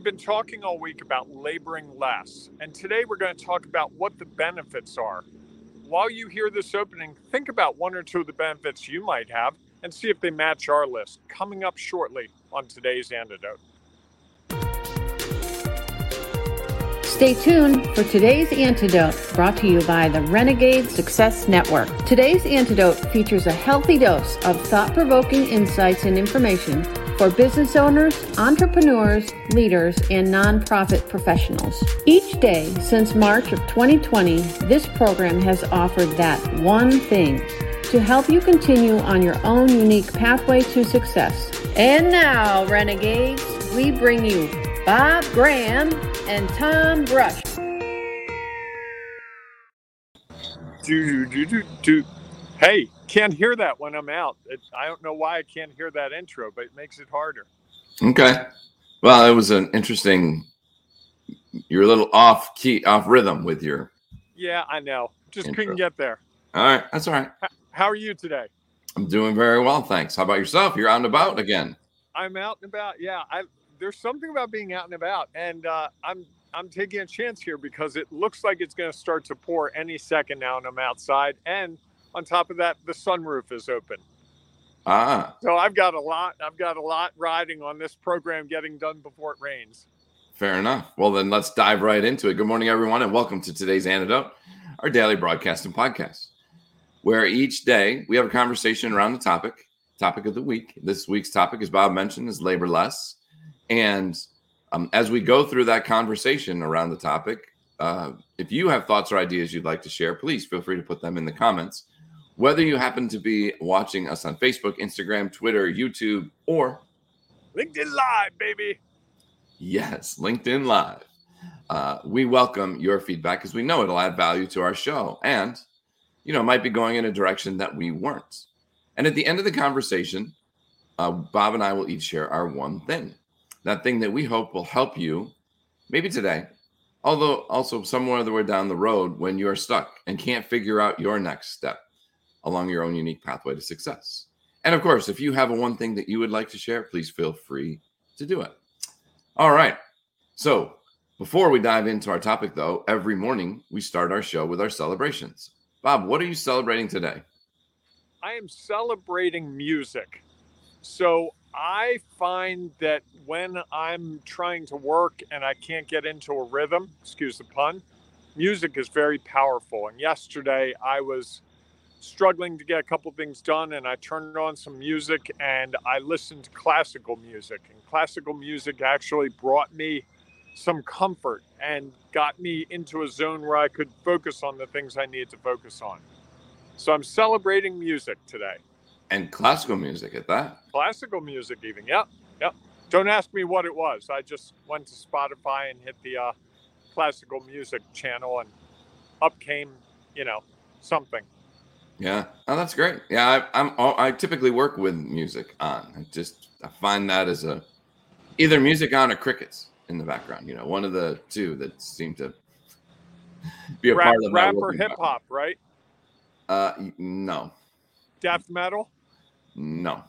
We've been talking all week about laboring less, and today we're going to talk about what the benefits are. While you hear this opening, think about one or two of the benefits you might have and see if they match our list. Coming up shortly on today's Antidote. Stay tuned for today's antidote brought to you by the Renegade Success Network. Today's antidote features a healthy dose of thought provoking insights and information for business owners, entrepreneurs, leaders, and nonprofit professionals. Each day since March of 2020, this program has offered that one thing to help you continue on your own unique pathway to success. And now, Renegades, we bring you Bob Graham and Tom Brush. Do, do, do, do. Hey, can't hear that when I'm out. It, I don't know why I can't hear that intro, but it makes it harder. Okay. Well, it was an interesting. You're a little off key, off rhythm with your. Yeah, I know. Just Intro. couldn't get there. All right, that's all right. How are you today? I'm doing very well, thanks. How about yourself? You're out and about again. I'm out and about. Yeah, I there's something about being out and about, and uh, I'm I'm taking a chance here because it looks like it's going to start to pour any second now, and I'm outside. And on top of that, the sunroof is open, Ah, so I've got a lot. I've got a lot riding on this program getting done before it rains. fair enough. Well, then let's dive right into it. Good morning, everyone, and welcome to today's Antidote, our daily broadcast and podcast, where each day we have a conversation around the topic, topic of the week. This week's topic, as Bob mentioned, is labor less. And um, as we go through that conversation around the topic, uh, if you have thoughts or ideas you'd like to share, please feel free to put them in the comments. Whether you happen to be watching us on Facebook, Instagram, Twitter, YouTube, or LinkedIn Live, baby. yes, LinkedIn Live, uh, we welcome your feedback because we know it'll add value to our show and, you know, might be going in a direction that we weren't. And at the end of the conversation, uh, Bob and I will each share our one thing, that thing that we hope will help you, maybe today, although also somewhere the way down the road when you're stuck and can't figure out your next step along your own unique pathway to success. And of course, if you have a one thing that you would like to share, please feel free to do it. All right. So before we dive into our topic, though, every morning we start our show with our celebrations. Bob, what are you celebrating today? I am celebrating music. So I find that when I'm trying to work and I can't get into a rhythm, excuse the pun, music is very powerful. And yesterday I was struggling to get a couple things done and I turned on some music and I listened to classical music. And classical music actually brought me some comfort and got me into a zone where I could focus on the things I needed to focus on. So I'm celebrating music today. And classical music at that. Classical music, even. Yep. Yep. Don't ask me what it was. I just went to Spotify and hit the uh, classical music channel, and up came, you know, something. Yeah. Oh, that's great. Yeah, I, I'm. I typically work with music on. I just I find that as a either music on or crickets in the background. You know, one of the two that seem to be a Rap, part of rap or hip hop, right? Uh, no, Death metal? no,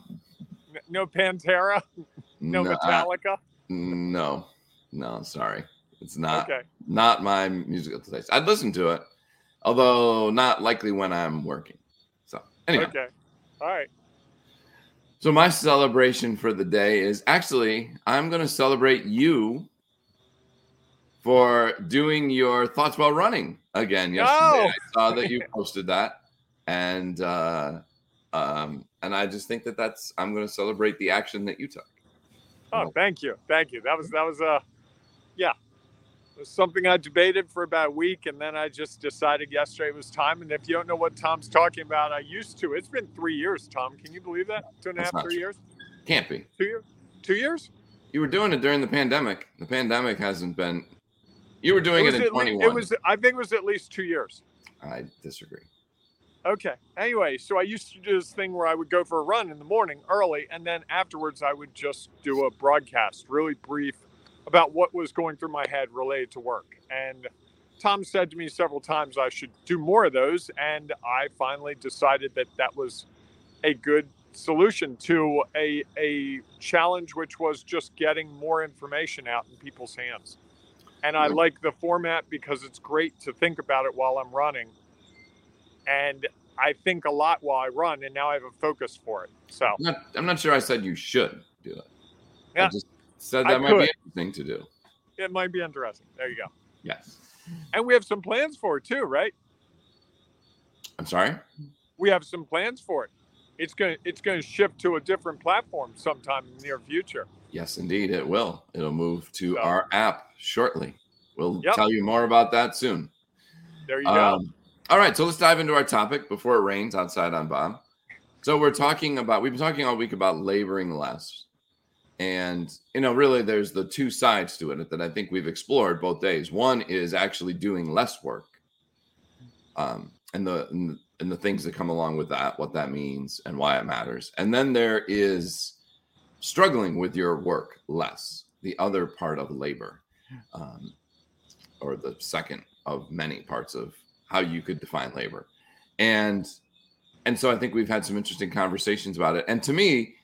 No Pantera? No I- Metallica? no, no. Sorry, it's not Okay. not my musical taste. I'd listen to it, although not likely when I'm working. Anyway, Okay. All right. so my celebration for the day is actually I'm going to celebrate you for doing your thoughts while running again yesterday. Oh! I saw that you posted that, and uh, um, and I just think that that's I'm going to celebrate the action that you took. Oh, thank you. Thank you. That was, that was, uh, yeah. It was something I debated for about a week, and then I just decided yesterday was time. And if you don't know what Tom's talking about, I used to. It's been three years, Tom. Can you believe that? Two and a half, three true. years? Can't be. Two years? Two years? You were doing it during the pandemic. The pandemic hasn't been. You were doing it, was in lea- 21. it was, I think it was at least two years. I disagree. Okay. Anyway, so I used to do this thing where I would go for a run in the morning early, and then afterwards I would just do a broadcast, really brief, about what was going through my head related to work. And Tom said to me several times I should do more of those, and I finally decided that that was a good solution to a a challenge which was just getting more information out in people's hands. And I mm-hmm. like the format because it's great to think about it while I'm running. And I think a lot while I run, and now I have a focus for it. So I'm not, I'm not sure I said you should do it. Yeah. I just said I that might could. be interesting to do. it might be interesting. There you go. Yes. And we have some plans for it too, right? I'm sorry. We have some plans for it. It's gonna it's gonna shift to a different platform sometime in the near future. Yes, indeed, it will. It'll move to So- our app shortly. We'll Yep. tell you more about that soon. There you go. Um, all right, so let's dive into our topic before it rains outside on Bob. So we're talking about we've been talking all week about laboring less, and you know, really, there's the two sides to it that I think we've explored both days. One is actually doing less work, um, and the and the, and the things that come along with that, what that means, and why it matters. And then there is struggling with your work less, the other part of labor, um, or the second of many parts of how you could define labor. And and so I think we've had some interesting conversations about it. And to me,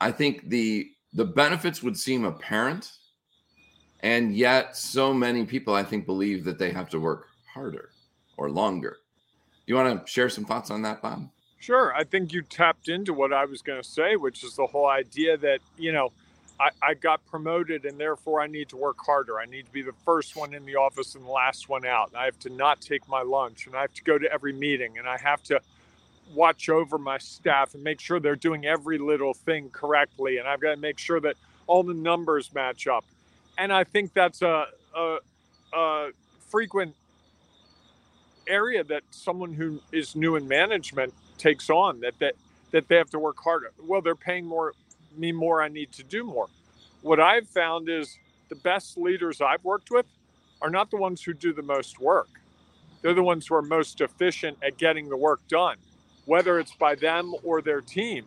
I think the the benefits would seem apparent, and yet so many people I think believe that they have to work harder or longer. You want to share some thoughts on that, Bob? Sure. I think you tapped into what I was going to say, which is the whole idea that, you know, I, I got promoted and therefore I need to work harder. I need to be the first one in the office and the last one out. And I have to not take my lunch and I have to go to every meeting and I have to watch over my staff and make sure they're doing every little thing correctly. And I've got to make sure that all the numbers match up. And I think that's a, a, a frequent area that someone who is new in management takes on that that that they have to work harder. Well, they're paying more me more. I need to do more. What I've found is the best leaders I've worked with are not the ones who do the most work. They're the ones who are most efficient at getting the work done, whether it's by them or their team.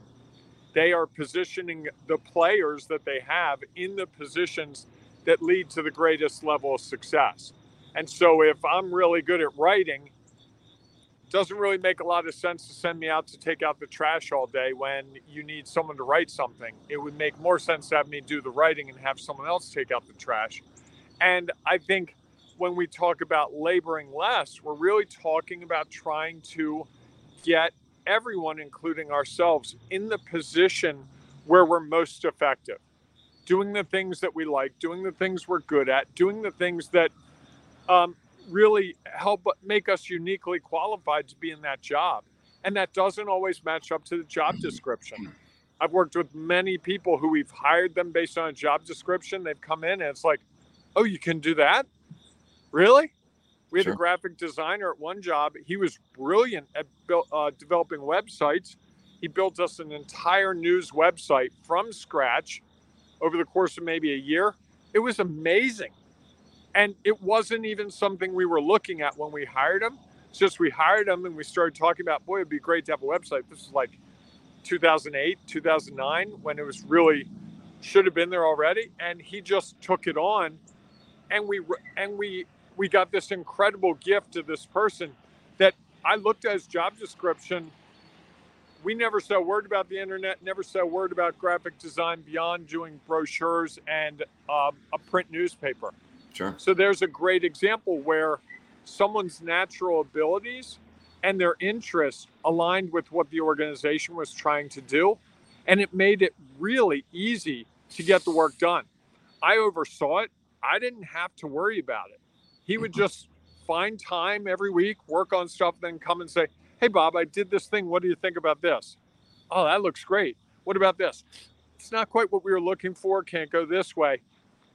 They are positioning the players that they have in the positions that lead to the greatest level of success. And so if I'm really good at writing, it doesn't really make a lot of sense to send me out to take out the trash all day when you need someone to write something. It would make more sense to have me do the writing and have someone else take out the trash. And I think when we talk about laboring less, we're really talking about trying to get everyone, including ourselves, in the position where we're most effective. Doing the things that we like, doing the things we're good at, doing the things that um, really help make us uniquely qualified to be in that job. And that doesn't always match up to the job description. I've worked with many people who we've hired them based on a job description. They've come in and it's like, oh, you can do that? Really? We had Sure. a graphic designer at one job. He was brilliant at uh, developing websites. He built us an entire news website from scratch over the course of maybe a year. It was amazing. And it wasn't even something we were looking at when we hired him. It's just we hired him and we started talking about, boy, it'd be great to have a website. This is like 2008, 2009, when it was really should have been there already. And he just took it on, and we and we we got this incredible gift to this person that I looked at his job description. We never said a word about the internet, never said a word about graphic design beyond doing brochures and um, a print newspaper. Sure. So there's a great example where someone's natural abilities and their interests aligned with what the organization was trying to do. And it made it really easy to get the work done. I oversaw it. I didn't have to worry about it. He would mm-hmm. just find time every week, work on stuff, then come and say, Hey, Bob, I did this thing. What do you think about this? Oh, that looks great. What about this? It's not quite what we were looking for. Can't go this way.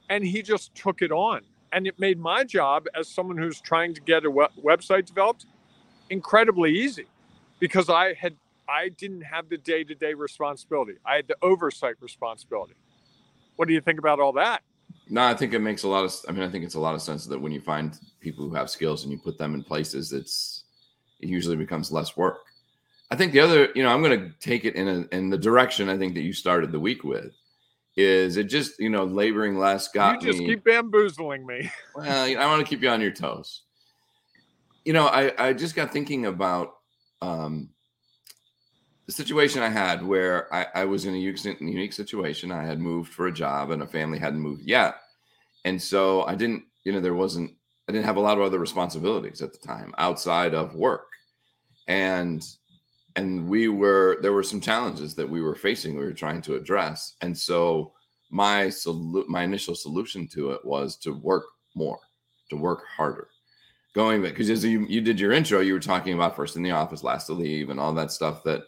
And he just took it on. And it made my job as someone who's trying to get a we- website developed incredibly easy because I had I didn't have the day-to-day responsibility. I had the oversight responsibility. What do you think about all that? No, I think it makes a lot of. I mean, I think it's a lot of sense that when you find people who have skills and you put them in places, it's it usually becomes less work. I think the other, you know, I'm going to take it in a, in the direction I think that you started the week with. Is it just you know laboring less got you just me? keep bamboozling me. Well, you know, I want to keep you on your toes. You know, I I just got thinking about um the situation I had where I, I was in a unique, situation. I had moved for a job and a family hadn't moved yet. And so I didn't, you know, there wasn't, I didn't have a lot of other responsibilities at the time outside of work. And, and we were, there were some challenges that we were facing, we were trying to address. And so my, solu- my initial solution to it was to work more, to work harder going back because as you, you did your intro you were talking about first in the office last to leave and all that stuff that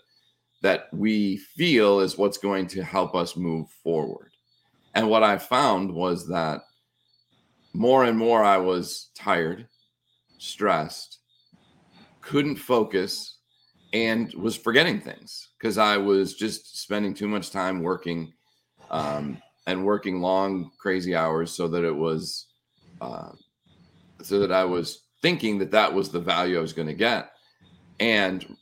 that we feel is what's going to help us move forward. And what I found was that more and more I was tired, stressed, couldn't focus, and was forgetting things because I was just spending too much time working um, and working long, crazy hours so that it was, uh, so that I was thinking that that was the value I was going to get. And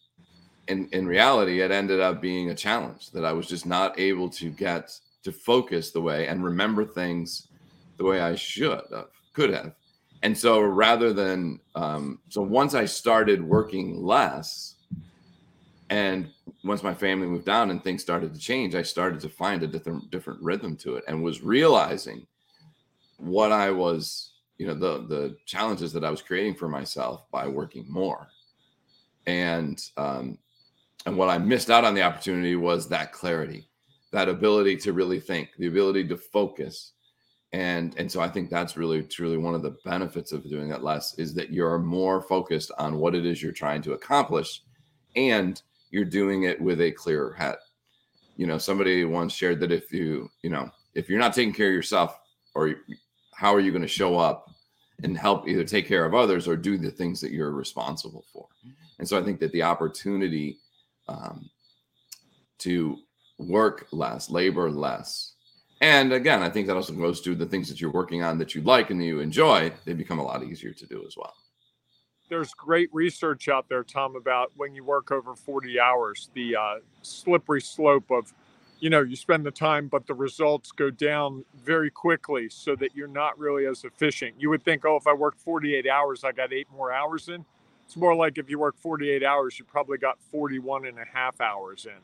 in in reality, it ended up being a challenge that I was just not able to get to focus the way and remember things the way I should have, could have. And so rather than um, so once I started working less, and once my family moved down and things started to change, I started to find a different different rhythm to it and was realizing what I was, you know, the the challenges that I was creating for myself by working more. And um, and what I missed out on the opportunity was that clarity, that ability to really think, the ability to focus. And and so I think that's really truly one of the benefits of doing that less is that you're more focused on what it is you're trying to accomplish and you're doing it with a clearer head. You know, somebody once shared that if you, you know, if you're not taking care of yourself or how are you going to show up and help either take care of others or do the things that you're responsible for? Mm-hmm. And so I think that the opportunity um, to work less, labor less. And again, I think that also goes to the things that you're working on that you like and you enjoy, they become a lot easier to do as well. There's great research out there, Tom, about when you work over 40 hours, the uh, slippery slope of, you know, you spend the time, but the results go down very quickly so that you're not really as efficient. You would think, oh, if I work 48 hours, I got eight more hours in it's more like if you work 48 hours, you probably got 41 and a half hours in,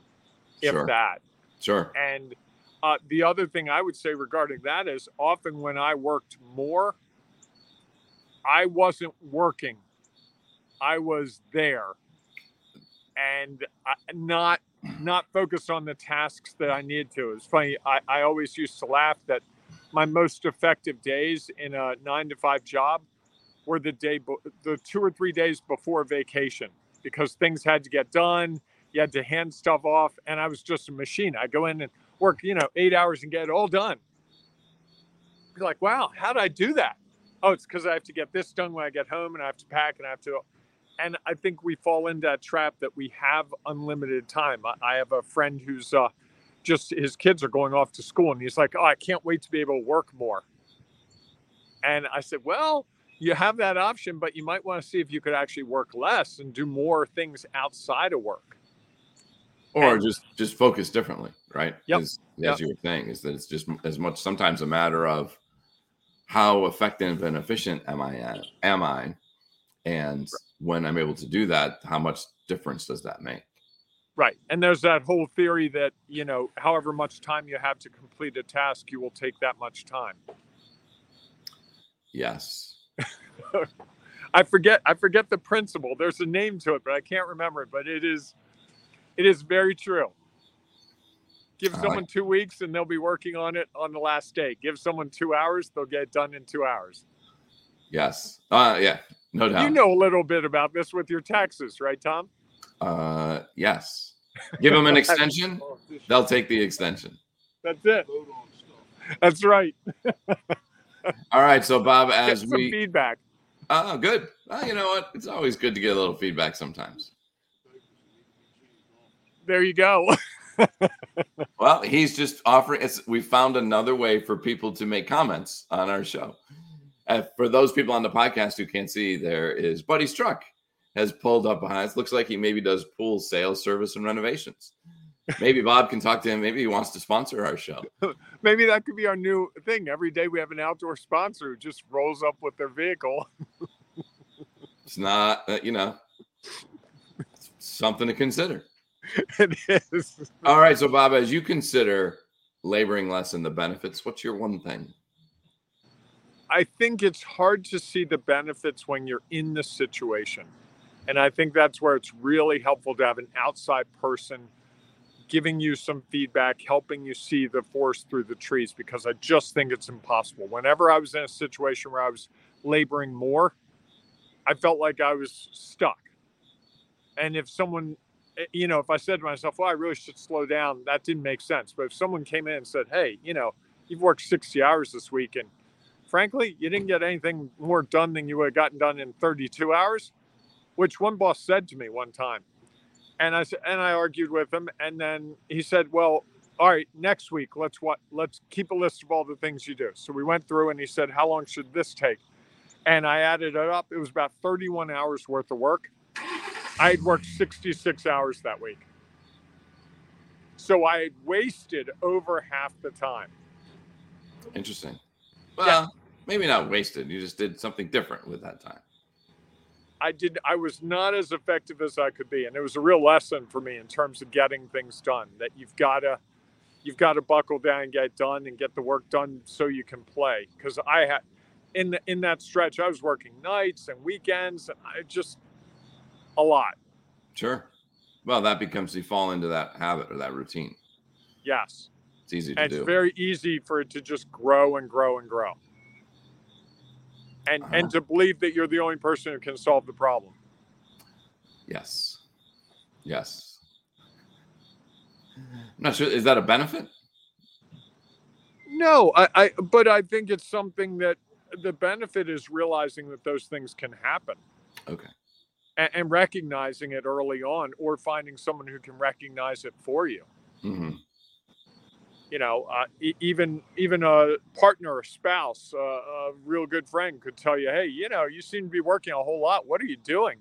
if sure. that. Sure. And uh, the other thing I would say regarding that is often when I worked more, I wasn't working. I was there and not not focused on the tasks that I needed to. It's funny. I, I always used to laugh that my most effective days in a nine to five job were the day, the two or three days before vacation because things had to get done. You had to hand stuff off, and I was just a machine. I go in and work, you know, eight hours and get it all done. You're like, wow, how did I do that? Oh, it's because I have to get this done when I get home, and I have to pack, and I have to. And I think we fall into that trap that we have unlimited time. I, have a friend who's uh, just his kids are going off to school, and he's like, oh, I can't wait to be able to work more. And I said, well, you have that option, but you might want to see if you could actually work less and do more things outside of work. Or and, just just focus differently, right? Yep. As, yep. as you were saying, is that it's just as much sometimes a matter of how effective and efficient am I at, am I? And when I'm able to do that, how much difference does that make? Right. And there's that whole theory that, you know, however much time you have to complete a task, you will take that much time. Yes. I forget I forget the principle. There's a name to it, but I can't remember it. But it is it is very true. Give someone two weeks and they'll be working on it on the last day. Give someone two hours, they'll get it done in two hours. Yes. Uh yeah, no doubt. You know a little bit about this with your taxes, right, Tom? Uh yes. Give them an extension, they'll take the extension. That's it. That's right. All right, so Bob, as Get we feedback. Oh, good. Well, you know what? It's always good to get a little feedback sometimes. There you go. well, he's just offering. It's, we found another way for people to make comments on our show. Uh, for those people on the podcast who can't see, there is Buddy's truck has pulled up behind. It looks like he maybe does pool sales, service, and renovations maybe Bob can talk to him. Maybe he wants to sponsor our show. maybe that could be our new thing. Every day we have an outdoor sponsor who just rolls up with their vehicle. it's not, uh, you know, something to consider. it is. All right. So, Bob, as you consider laboring less and the benefits, what's your one thing? I think it's hard to see the benefits when you're in the situation. And I think that's where it's really helpful to have an outside person giving you some feedback, helping you see the forest through the trees, because I just think it's impossible. Whenever I was in a situation where I was laboring more, I felt like I was stuck. And if someone, eh, you know, if I said to myself, well, I really should slow down, that didn't make sense. But if someone came in and said, hey, you know, you've worked 60 hours this week and frankly, you didn't get anything more done than you would have gotten done in 32 hours, which one boss said to me one time. And I said, and I argued with him, and then he said, "Well, all right, next week let's what let's keep a list of all the things you do." So we went through, and he said, "How long should this take?" And I added it up. It was about 31 hours worth of work. I had worked 66 hours that week. So I had wasted over half the time. Interesting. Well, yeah. maybe not wasted. You just did something different with that time. I did. I was not as effective as I could be, and it was a real lesson for me in terms of getting things done. That you've got to, you've got to buckle down and get done and get the work done so you can play. Because I had, in the, in that stretch, I was working nights and weekends, and I just a lot. Sure. Well, that becomes you fall into that habit or that routine. Yes. It's easy to and do. It's very easy for it to just grow and grow and grow. And uh-huh. and to believe that you're the only person who can solve the problem. Yes. Yes. I'm not sure. Is that a benefit? No, I, I but I think it's something that the benefit is realizing that those things can happen. Okay. And, and recognizing it early on, or finding someone who can recognize it for you. Mm-hmm you know, uh, e- even even a partner, a spouse, uh, a real good friend could tell you, hey, you know, you seem to be working a whole lot. What are you doing?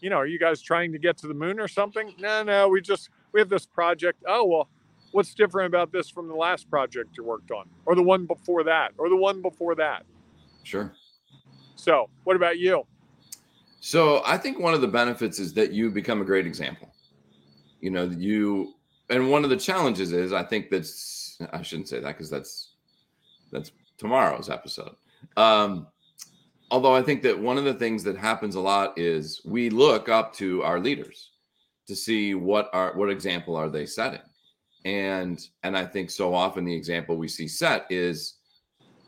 You know, are you guys trying to get to the moon or something? No, no, we just we have this project. Oh well, what's different about this from the last project you worked on, or the one before that, or the one before that? Sure. So, what about you? So, I think one of the benefits is that you become a great example. You know, you and one of the challenges is I think that's I shouldn't say that because that's that's tomorrow's episode. Um, although I think that one of the things that happens a lot is we look up to our leaders to see what are what example are they setting, and and I think so often the example we see set is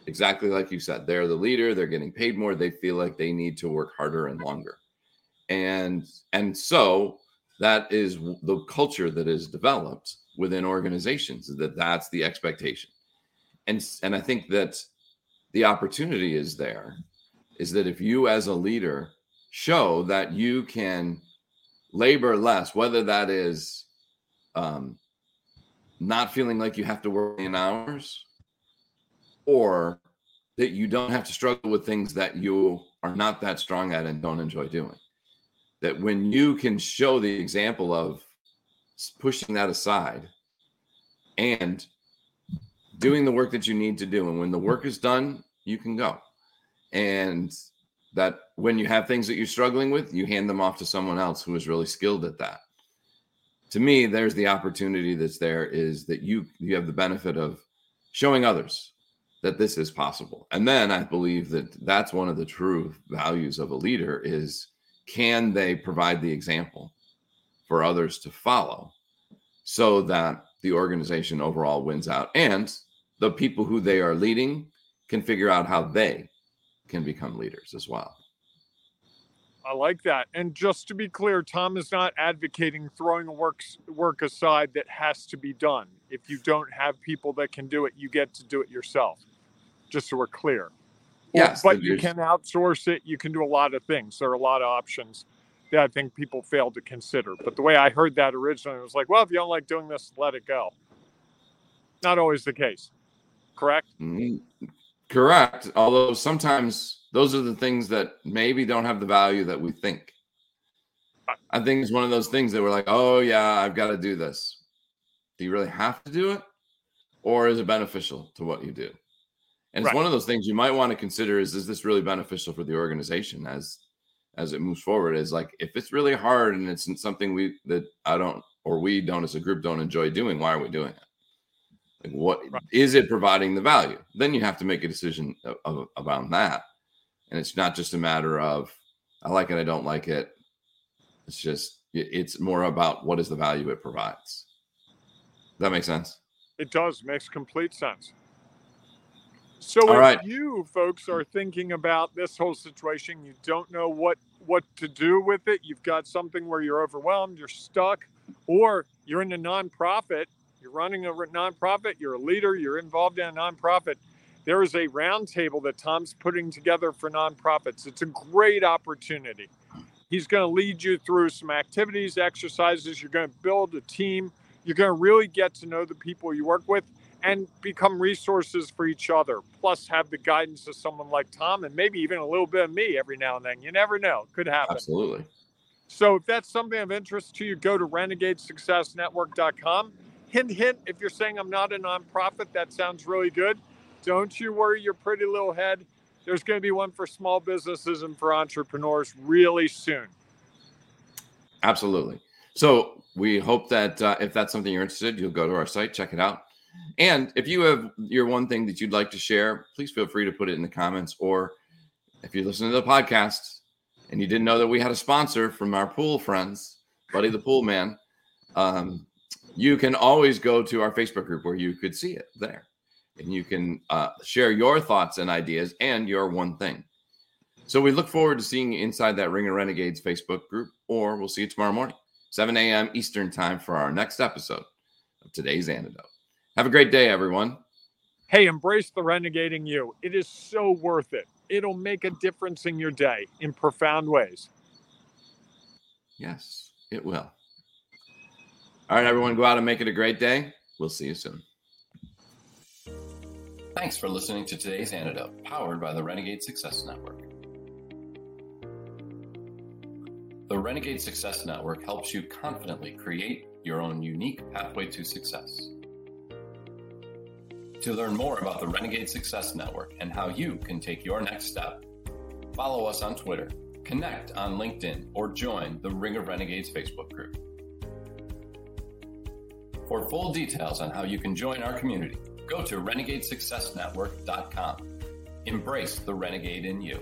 exactly like you said they're the leader they're getting paid more they feel like they need to work harder and longer and and so that is the culture that is developed within organizations that that's the expectation. And and i think that the opportunity is there is that if you as a leader show that you can labor less whether that is um, not feeling like you have to work in hours or that you don't have to struggle with things that you are not that strong at and don't enjoy doing that when you can show the example of pushing that aside and doing the work that you need to do and when the work is done you can go. And that when you have things that you're struggling with you hand them off to someone else who is really skilled at that. To me there's the opportunity that's there is that you you have the benefit of showing others that this is possible. And then i believe that that's one of the true values of a leader is can they provide the example for others to follow so that the organization overall wins out and the people who they are leading can figure out how they can become leaders as well. I like that. And just to be clear, Tom is not advocating throwing work work aside that has to be done. If you don't have people that can do it, you get to do it yourself. Just so we're clear. Yes, but you can outsource it. You can do a lot of things. There are a lot of options that I think people fail to consider. But the way I heard that originally was like, well, if you don't like doing this, let it go. Not always the case. Correct? Mm-hmm. Correct. Although sometimes those are the things that maybe don't have the value that we think. I think it's one of those things that we're like, oh, yeah, I've got to do this. Do you really have to do it? Or is it beneficial to what you do? And it's one of those things you might want to consider is is this really beneficial for the organization as as it moves forward? Is like if it's really hard and it's something we that I don't or we don't as a group don't enjoy doing, why are we doing it? Like what right. is it providing the value? Then you have to make a decision of, of, about that. And it's not just a matter of I like it, I don't like it. It's just it's more about what is the value it provides. Does that make sense? It does. Makes complete sense. So All if right. you folks are thinking about this whole situation, you don't know what what to do with it, you've got something where you're overwhelmed, you're stuck, or you're in a nonprofit, you're running a nonprofit, you're a leader, you're involved in a nonprofit. There is a roundtable that Tom's putting together for nonprofits. It's a great opportunity. He's going to lead you through some activities, exercises. You're going to build a team. You're going to really get to know the people you work with and become resources for each other. Plus, have the guidance of someone like Tom and maybe even a little bit of me every now and then. You never know; could happen. Absolutely. So, if that's something of interest to you, go to renegadesuccessnetwork.com. Hint, hint. If you're saying I'm not a nonprofit, that sounds really good. Don't you worry your pretty little head. There's going to be one for small businesses and for entrepreneurs really soon. Absolutely. So we hope that uh, if that's something you're interested, you'll go to our site, check it out. And if you have your one thing that you'd like to share, please feel free to put it in the comments. Or if you listen to the podcast and you didn't know that we had a sponsor from our pool friends, Buddy the Pool Man, um, you can always go to our Facebook group where you could see it there. And you can uh, share your thoughts and ideas and your one thing. So we look forward to seeing you inside that Ring of Renegades Facebook group, or we'll see you tomorrow morning, 7 a.m. Eastern Time for our next episode of today's Antidote. Have a great day, everyone. Hey, embrace the renegading you. It is so worth it. It'll make a difference in your day in profound ways. Yes, it will. All right, everyone, go out and make it a great day. We'll see you soon. Thanks for listening to today's antidote, powered by the Renegade Success Network. The Renegade Success Network helps you confidently create your own unique pathway to success. To learn more about the Renegade Success Network and how you can take your next step, follow us on Twitter, connect on LinkedIn, or join the Ring of Renegades Facebook group. For full details on how you can join our community, go to renegadesuccessnetwork.com. Embrace the renegade in you.